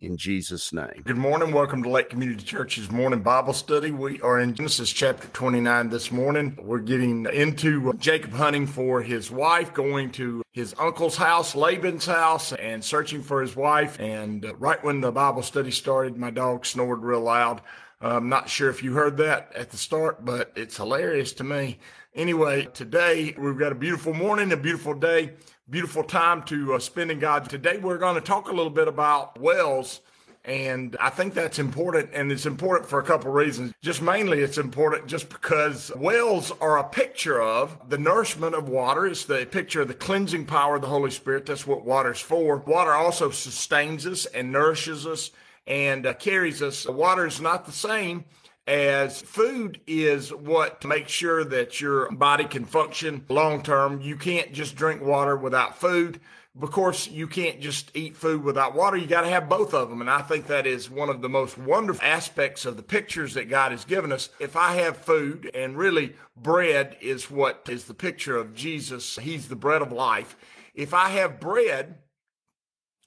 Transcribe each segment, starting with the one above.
in Jesus' name. Good morning. Welcome to Lake Community Church's morning Bible study. We are in Genesis chapter 29 this morning. We're getting into Jacob hunting for his wife, going to his uncle's house, Laban's house, and searching for his wife. And uh, right when the Bible study started, my dog snored real loud. I'm not sure if you heard that at the start, but it's hilarious to me. Anyway, today we've got a beautiful morning, a beautiful day beautiful time to uh, spend in God. Today, we're going to talk a little bit about wells. And I think that's important. And it's important for a couple reasons. Just mainly, it's important just because wells are a picture of the nourishment of water. It's the picture of the cleansing power of the Holy Spirit. That's what water's for. Water also sustains us and nourishes us and uh, carries us. Water is not the same as food is what makes sure that your body can function long term. You can't just drink water without food. Of course, you can't just eat food without water. You got to have both of them. And I think that is one of the most wonderful aspects of the pictures that God has given us. If I have food, and really bread is what is the picture of Jesus, He's the bread of life. If I have bread,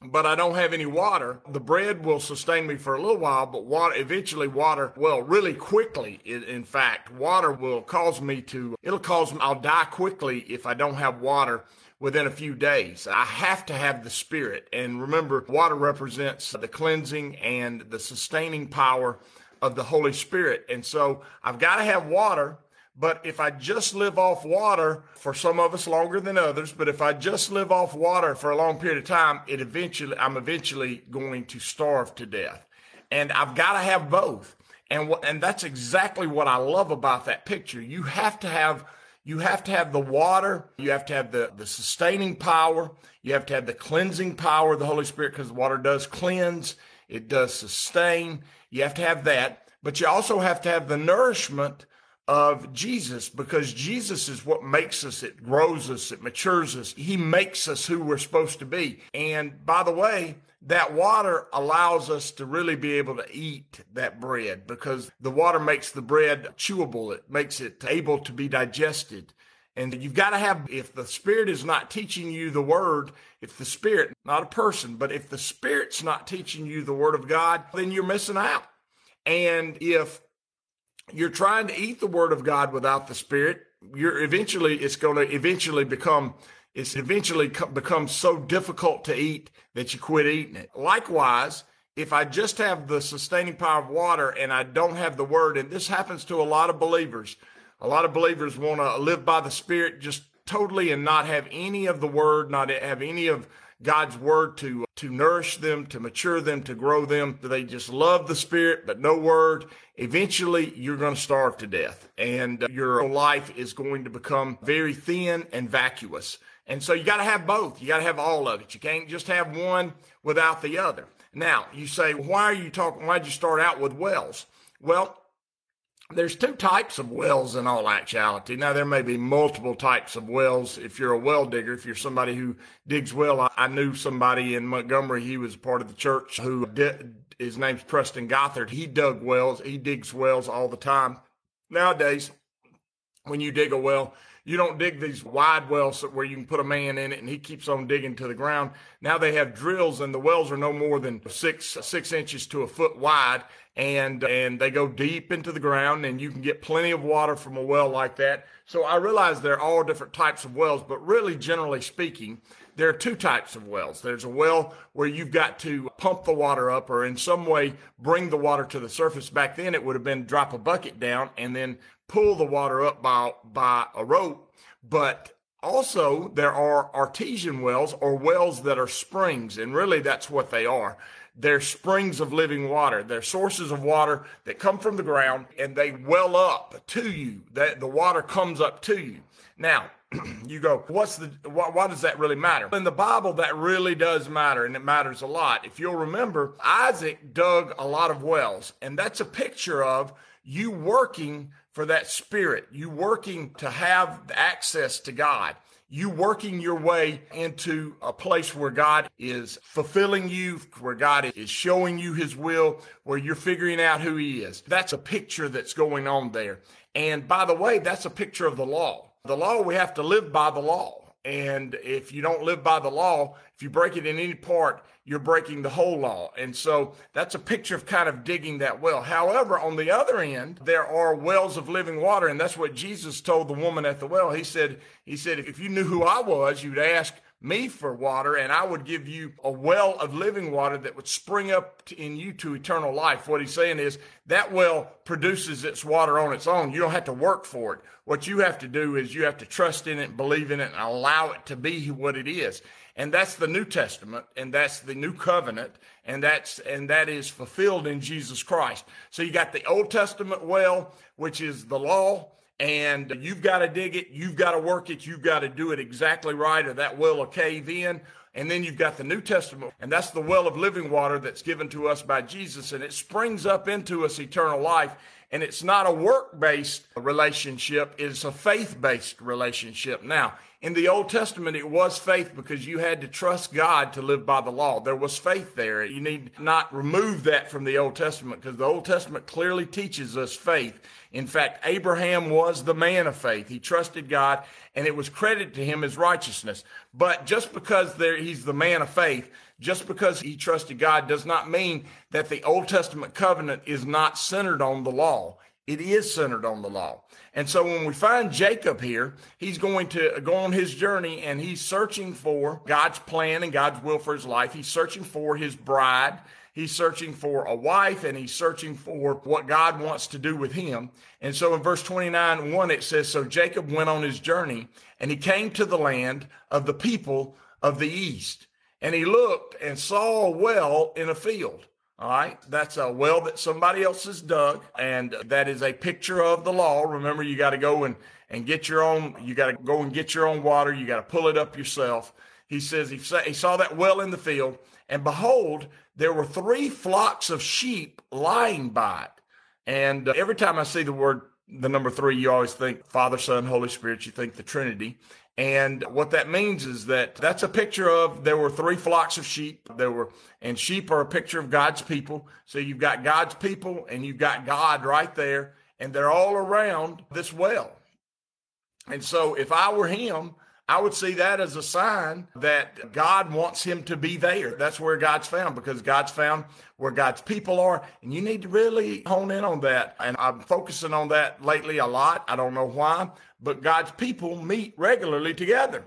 but I don't have any water. The bread will sustain me for a little while, but water, eventually water, well, really quickly, in fact, water will cause me to, it'll cause me, I'll die quickly if I don't have water within a few days. I have to have the Spirit. And remember, water represents the cleansing and the sustaining power of the Holy Spirit. And so I've got to have water but if I just live off water, for some of us longer than others, but if I just live off water for a long period of time, it eventually, I'm eventually going to starve to death. And I've got to have both. And what, and that's exactly what I love about that picture. You have to have, you have to have the water. You have to have the, the sustaining power. You have to have the cleansing power of the Holy Spirit because water does cleanse. It does sustain. You have to have that, but you also have to have the nourishment of Jesus because Jesus is what makes us, it grows us, it matures us. He makes us who we're supposed to be. And by the way, that water allows us to really be able to eat that bread because the water makes the bread chewable. It makes it able to be digested. And you've got to have, if the Spirit is not teaching you the Word, if the Spirit, not a person, but if the Spirit's not teaching you the Word of God, then you're missing out. And if you're trying to eat the word of God without the spirit, you're eventually it's going to eventually become it's eventually become so difficult to eat that you quit eating it. Likewise, if I just have the sustaining power of water and I don't have the word, and this happens to a lot of believers, a lot of believers want to live by the spirit just totally and not have any of the word, not have any of God's word to to nourish them, to mature them, to grow them. They just love the spirit, but no word. Eventually, you're going to starve to death, and uh, your life is going to become very thin and vacuous. And so you got to have both. You got to have all of it. You can't just have one without the other. Now, you say, why are you talking? Why'd you start out with wells? Well, there's two types of wells in all actuality. Now, there may be multiple types of wells. If you're a well digger, if you're somebody who digs well, I, I knew somebody in Montgomery. He was part of the church who did, his name's Preston Gothard. He dug wells. He digs wells all the time. Nowadays, when you dig a well, you don't dig these wide wells where you can put a man in it and he keeps on digging to the ground. Now they have drills and the wells are no more than six six inches to a foot wide and and they go deep into the ground and you can get plenty of water from a well like that. So I realize there are all different types of wells, but really generally speaking, there are two types of wells. There's a well where you've got to pump the water up or in some way bring the water to the surface. Back then it would have been drop a bucket down and then pull the water up by, by a rope. But Also, there are artesian wells or wells that are springs, and really that's what they are. They're springs of living water. They're sources of water that come from the ground and they well up to you. That the water comes up to you. Now, you go, what's the, why, why, does that really matter? In the Bible, that really does matter and it matters a lot. If you'll remember, Isaac dug a lot of wells, and that's a picture of you working for that spirit, you working to have access to God you working your way into a place where God is fulfilling you, where God is showing you his will, where you're figuring out who he is. That's a picture that's going on there. And by the way, that's a picture of the law. The law, we have to live by the law. And if you don't live by the law, if you break it in any part, you're breaking the whole law. And so that's a picture of kind of digging that well. However, on the other end, there are wells of living water. And that's what Jesus told the woman at the well. He said, he said, if you knew who I was, you'd ask me for water and I would give you a well of living water that would spring up in you to eternal life. What he's saying is that well produces its water on its own. You don't have to work for it. What you have to do is you have to trust in it, believe in it, and allow it to be what it is. And that's the New Testament, and that's the new covenant, and that's and that is fulfilled in Jesus Christ. So you got the Old Testament well, which is the law, and you've got to dig it, you've got to work it, you've got to do it exactly right, or that well will cave in. And then you've got the New Testament, and that's the well of living water that's given to us by Jesus, and it springs up into us eternal life. And it's not a work based relationship, it's a faith based relationship. Now, in the Old Testament, it was faith because you had to trust God to live by the law. There was faith there. You need not remove that from the Old Testament because the Old Testament clearly teaches us faith. In fact, Abraham was the man of faith. He trusted God and it was credited to him as righteousness. But just because there, he's the man of faith, just because he trusted God does not mean that the Old Testament covenant is not centered on the law. It is centered on the law. And so when we find Jacob here, he's going to go on his journey and he's searching for God's plan and God's will for his life. He's searching for his bride. He's searching for a wife and he's searching for what God wants to do with him. And so in verse 29, 1, it says, So Jacob went on his journey and he came to the land of the people of the east. And he looked and saw a well in a field all right. That's a well that somebody else has dug. And that is a picture of the law. Remember, you got to go and, and get your own, you got to go and get your own water. You got to pull it up yourself. He says he, saw, he saw that well in the field. And behold, there were three flocks of sheep lying by it. And uh, every time I see the word, the number three, you always think Father, Son, Holy Spirit. You think the Trinity. And what that means is that that's a picture of there were three flocks of sheep. There were, and sheep are a picture of God's people. So you've got God's people and you've got God right there, and they're all around this well. And so if I were him, I would see that as a sign that God wants him to be there. That's where God's found because God's found where God's people are. And you need to really hone in on that. And I'm focusing on that lately a lot. I don't know why, but God's people meet regularly together.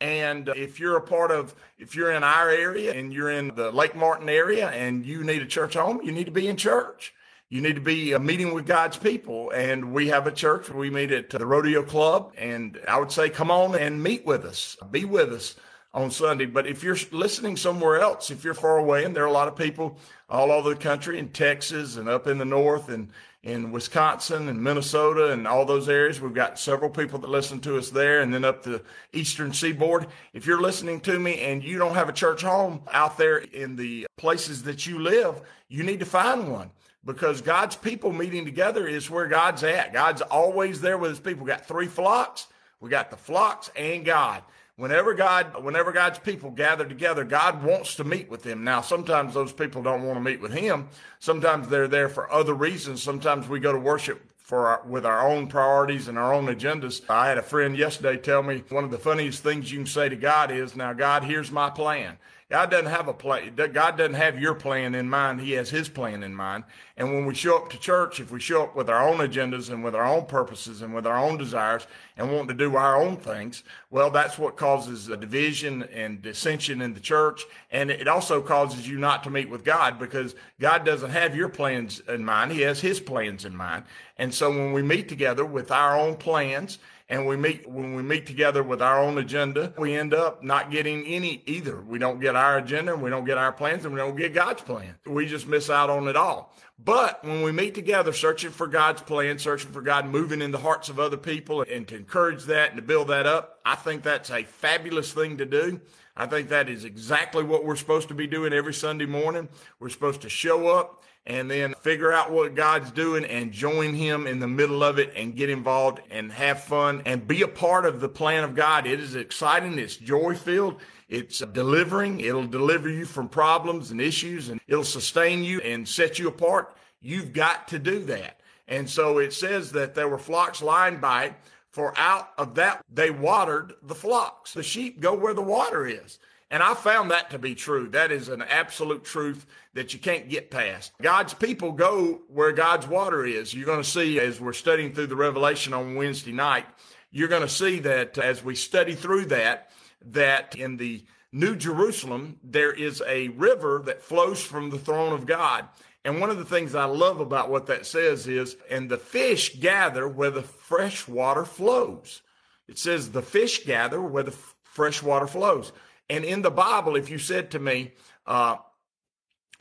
And if you're a part of, if you're in our area and you're in the Lake Martin area and you need a church home, you need to be in church you need to be uh, meeting with God's people. And we have a church. We meet at the Rodeo Club. And I would say, come on and meet with us, be with us on Sunday. But if you're listening somewhere else, if you're far away, and there are a lot of people all over the country in Texas and up in the north and in Wisconsin and Minnesota and all those areas. We've got several people that listen to us there and then up the eastern seaboard. If you're listening to me and you don't have a church home out there in the places that you live, you need to find one because God's people meeting together is where God's at. God's always there with his people. We got three flocks. We got the flocks and God. Whenever God, whenever God's people gather together, God wants to meet with them. Now, sometimes those people don't want to meet with him. Sometimes they're there for other reasons. Sometimes we go to worship for our, with our own priorities and our own agendas. I had a friend yesterday tell me one of the funniest things you can say to God is, "Now, God, here's my plan." God doesn't have a plan. God doesn't have your plan in mind. He has his plan in mind. And when we show up to church, if we show up with our own agendas and with our own purposes and with our own desires and want to do our own things, well, that's what causes a division and dissension in the church. And it also causes you not to meet with God because God doesn't have your plans in mind. He has his plans in mind. And so when we meet together with our own plans and we meet when we meet together with our own agenda, we end up not getting any either. We don't get our agenda, and we don't get our plans, and we don't get God's plan. We just miss out on it all. But when we meet together, searching for God's plan, searching for God moving in the hearts of other people, and to encourage that and to build that up, I think that's a fabulous thing to do. I think that is exactly what we're supposed to be doing every Sunday morning. We're supposed to show up and then figure out what God's doing and join Him in the middle of it and get involved and have fun and be a part of the plan of God. It is exciting. It's joy filled. It's delivering. It'll deliver you from problems and issues and it'll sustain you and set you apart. You've got to do that. And so it says that there were flocks lying by, for out of that they watered the flocks. The sheep go where the water is. And I found that to be true. That is an absolute truth that you can't get past. God's people go where God's water is. You're going to see as we're studying through the Revelation on Wednesday night, you're going to see that as we study through that, that in the New Jerusalem, there is a river that flows from the throne of God. And one of the things I love about what that says is, and the fish gather where the fresh water flows. It says the fish gather where the fresh water flows. And in the Bible, if you said to me, uh,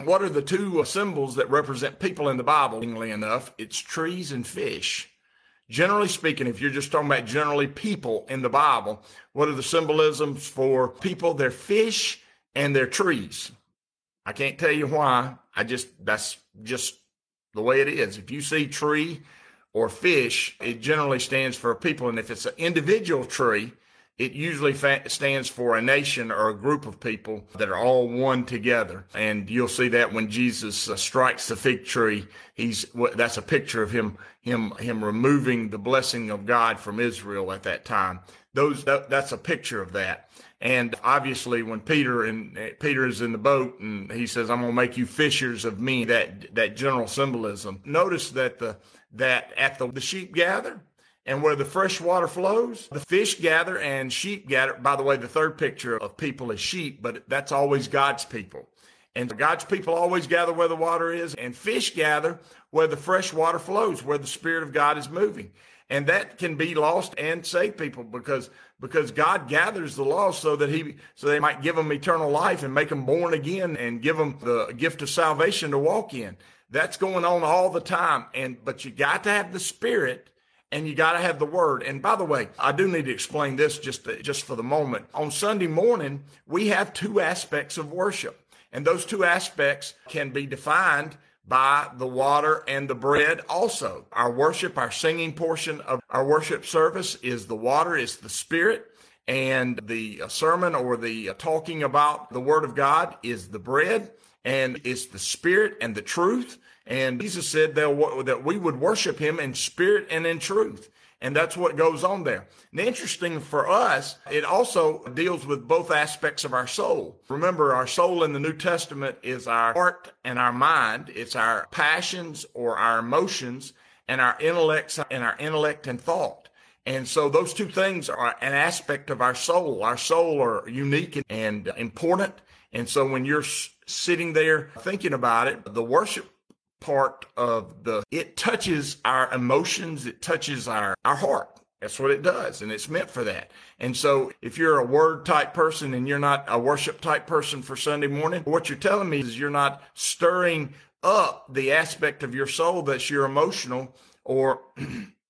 what are the two symbols that represent people in the Bible? enough, it's trees and fish. Generally speaking, if you're just talking about generally people in the Bible, what are the symbolisms for people? They're fish and they're trees. I can't tell you why. I just, that's just the way it is. If you see tree or fish, it generally stands for people. And if it's an individual tree, it usually fa- stands for a nation or a group of people that are all one together. And you'll see that when Jesus uh, strikes the fig tree, he's that's a picture of him him him removing the blessing of God from Israel at that time. Those that, that's a picture of that. And obviously, when Peter and uh, Peter is in the boat and he says, "I'm going to make you fishers of me," that that general symbolism. Notice that the that at the, the sheep gather, and where the fresh water flows, the fish gather and sheep gather. By the way, the third picture of people is sheep, but that's always God's people. And God's people always gather where the water is, and fish gather where the fresh water flows, where the Spirit of God is moving. And that can be lost and save people because because God gathers the lost so that he so they might give them eternal life and make them born again and give them the gift of salvation to walk in. That's going on all the time. And but you got to have the Spirit and you got to have the word. And by the way, I do need to explain this just to, just for the moment. On Sunday morning, we have two aspects of worship, and those two aspects can be defined by the water and the bread also. Our worship, our singing portion of our worship service is the water, is the spirit, and the uh, sermon or the uh, talking about the word of God is the bread, and it's the spirit and the truth. And Jesus said that we would worship him in spirit and in truth. And that's what goes on there. And interesting for us, it also deals with both aspects of our soul. Remember, our soul in the New Testament is our heart and our mind. It's our passions or our emotions and our intellects and our intellect and thought. And so those two things are an aspect of our soul. Our soul are unique and important. And so when you're sitting there thinking about it, the worship part of the it touches our emotions it touches our our heart. That's what it does and it's meant for that. And so if you're a word type person and you're not a worship type person for sunday morning what you're telling me is you're not stirring up the aspect of your soul that's your emotional or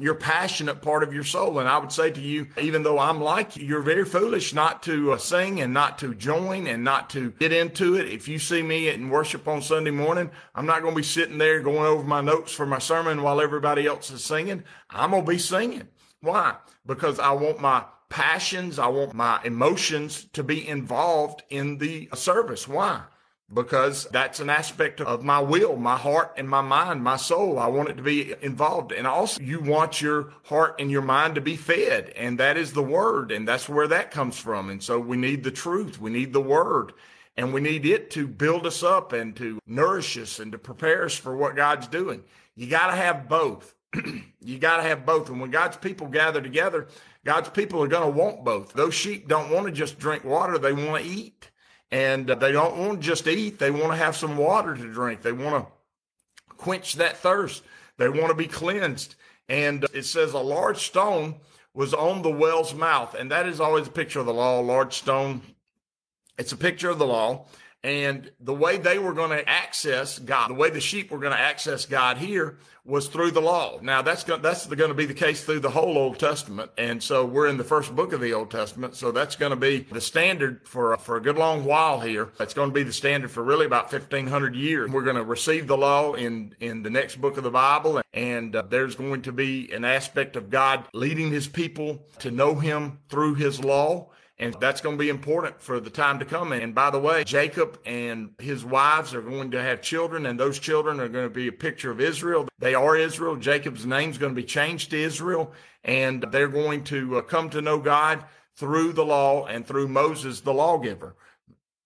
your passionate part of your soul. And I would say to you, even though I'm like you, you're very foolish not to uh, sing and not to join and not to get into it. If you see me in worship on Sunday morning, I'm not going to be sitting there going over my notes for my sermon while everybody else is singing. I'm going to be singing. Why? Because I want my passions, I want my emotions to be involved in the service. Why? Because that's an aspect of my will, my heart and my mind, my soul. I want it to be involved. And also you want your heart and your mind to be fed. And that is the word. And that's where that comes from. And so we need the truth. We need the word and we need it to build us up and to nourish us and to prepare us for what God's doing. You got to have both. you got to have both. And when God's people gather together, God's people are going to want both. Those sheep don't want to just drink water. They want to eat and they don't want to just eat. They want to have some water to drink. They want to quench that thirst. They want to be cleansed. And uh, it says a large stone was on the well's mouth. And that is always a picture of the law, large stone. It's a picture of the law. And the way they were going to access God, the way the sheep were going to access God here was through the law. Now that's going, that's going to be the case through the whole Old Testament. And so we're in the first book of the Old Testament. So that's going to be the standard for, for a good long while here. It's going to be the standard for really about 1500 years. We're going to receive the law in, in the next book of the Bible. And uh, there's going to be an aspect of God leading his people to know him through his law. And that's going to be important for the time to come. And by the way, Jacob and his wives are going to have children, and those children are going to be a picture of Israel. They are Israel. Jacob's name is going to be changed to Israel, and they're going to uh, come to know God through the law and through Moses, the lawgiver.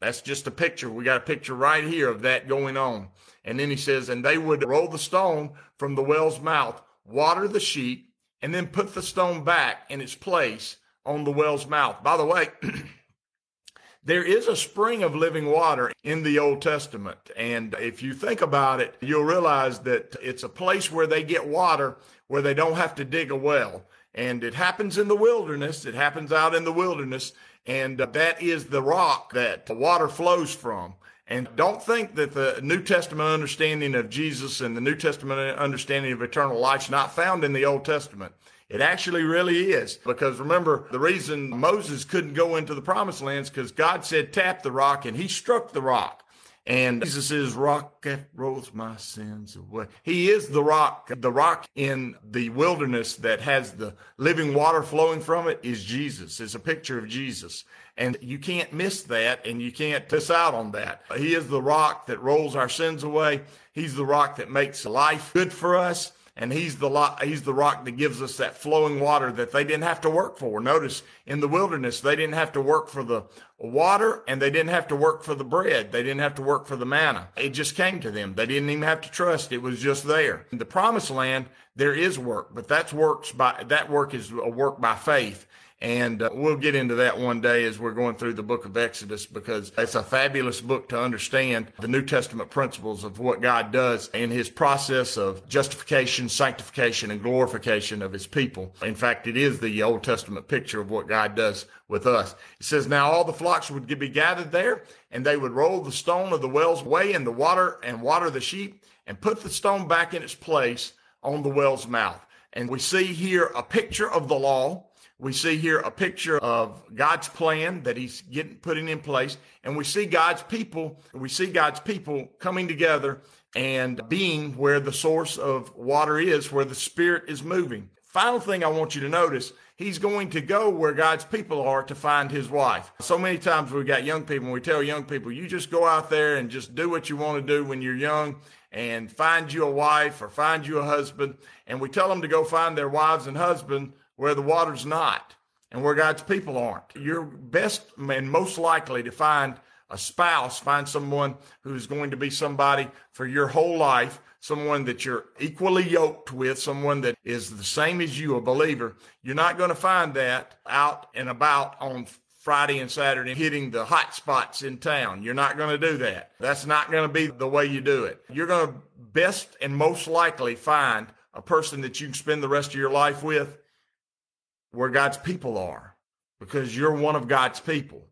That's just a picture. We got a picture right here of that going on. And then he says, and they would roll the stone from the well's mouth, water the sheep, and then put the stone back in its place on the well's mouth. By the way, there is a spring of living water in the Old Testament. And if you think about it, you'll realize that it's a place where they get water where they don't have to dig a well. And it happens in the wilderness. It happens out in the wilderness. And that is the rock that the water flows from. And don't think that the New Testament understanding of Jesus and the New Testament understanding of eternal life is not found in the Old Testament. It actually really is. Because remember, the reason Moses couldn't go into the promised land is because God said, tap the rock, and he struck the rock. And Jesus is rock that rolls my sins away. He is the rock. The rock in the wilderness that has the living water flowing from it is Jesus. It's a picture of Jesus. And you can't miss that and you can't miss out on that. He is the rock that rolls our sins away. He's the rock that makes life good for us and he's the he's the rock that gives us that flowing water that they didn't have to work for. Notice in the wilderness, they didn't have to work for the water and they didn't have to work for the bread. They didn't have to work for the manna. It just came to them. They didn't even have to trust. It was just there. In the promised land, there is work, but that's works by, that work is a work by faith. And uh, we'll get into that one day as we're going through the book of Exodus because it's a fabulous book to understand the New Testament principles of what God does in his process of justification, sanctification, and glorification of his people. In fact, it is the Old Testament picture of what God does with us. It says, Now all the flocks would be gathered there, and they would roll the stone of the wells away in the water and water the sheep, and put the stone back in its place on the well's mouth. And we see here a picture of the law we see here a picture of God's plan that he's getting putting in place. And we see God's people, we see God's people coming together and being where the source of water is, where the spirit is moving. Final thing I want you to notice, he's going to go where God's people are to find his wife. So many times we got young people and we tell young people, you just go out there and just do what you want to do when you're young and find you a wife or find you a husband. And we tell them to go find their wives and husband where the water's not and where God's people aren't. You're best and most likely to find a spouse, find someone who's going to be somebody for your whole life, someone that you're equally yoked with, someone that is the same as you, a believer. You're not going to find that out and about on Friday and Saturday hitting the hot spots in town. You're not going to do that. That's not going to be the way you do it. You're going to best and most likely find a person that you can spend the rest of your life with where God's people are because you're one of God's people.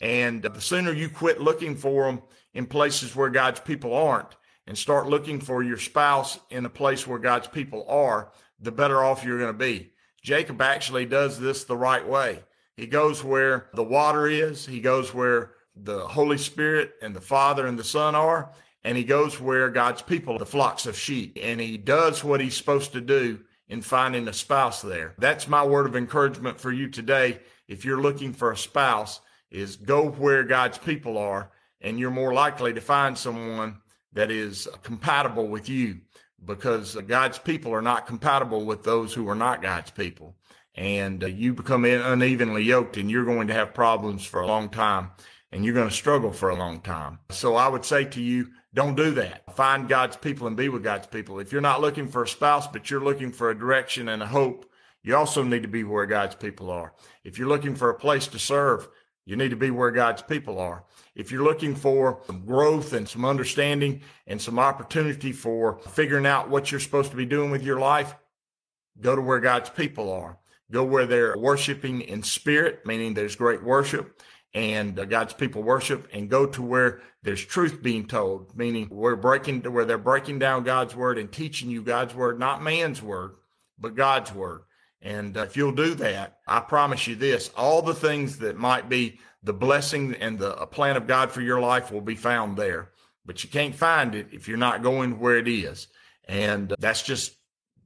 And the sooner you quit looking for them in places where God's people aren't and start looking for your spouse in a place where God's people are, the better off you're going to be. Jacob actually does this the right way. He goes where the water is, he goes where the Holy Spirit and the Father and the Son are, and he goes where God's people, the flocks of sheep, and he does what he's supposed to do in finding a spouse there. That's my word of encouragement for you today. If you're looking for a spouse, is go where God's people are, and you're more likely to find someone that is compatible with you because God's people are not compatible with those who are not God's people. And uh, you become unevenly yoked, and you're going to have problems for a long time, and you're going to struggle for a long time. So I would say to you, don't do that. Find God's people and be with God's people. If you're not looking for a spouse, but you're looking for a direction and a hope, you also need to be where God's people are. If you're looking for a place to serve, you need to be where God's people are. If you're looking for some growth and some understanding and some opportunity for figuring out what you're supposed to be doing with your life, Go to where God's people are. Go where they're worshiping in spirit, meaning there's great worship and uh, God's people worship, and go to where there's truth being told, meaning we're breaking where they're breaking down God's word and teaching you God's word, not man's word, but God's word. And uh, if you'll do that, I promise you this: all the things that might be the blessing and the plan of God for your life will be found there. But you can't find it if you're not going where it is, and uh, that's just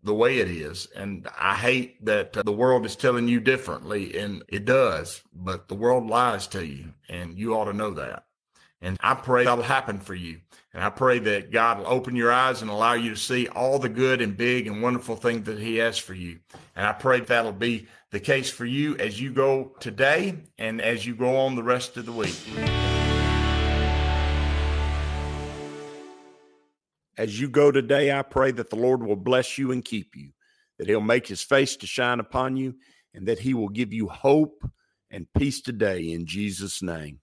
the way it is. And I hate that the world is telling you differently, and it does, but the world lies to you, and you ought to know that. And I pray that'll happen for you. And I pray that God will open your eyes and allow you to see all the good and big and wonderful things that He has for you. And I pray that'll be the case for you as you go today and as you go on the rest of the week. As you go today, I pray that the Lord will bless you and keep you, that He'll make His face to shine upon you, and that He will give you hope and peace today in Jesus' name.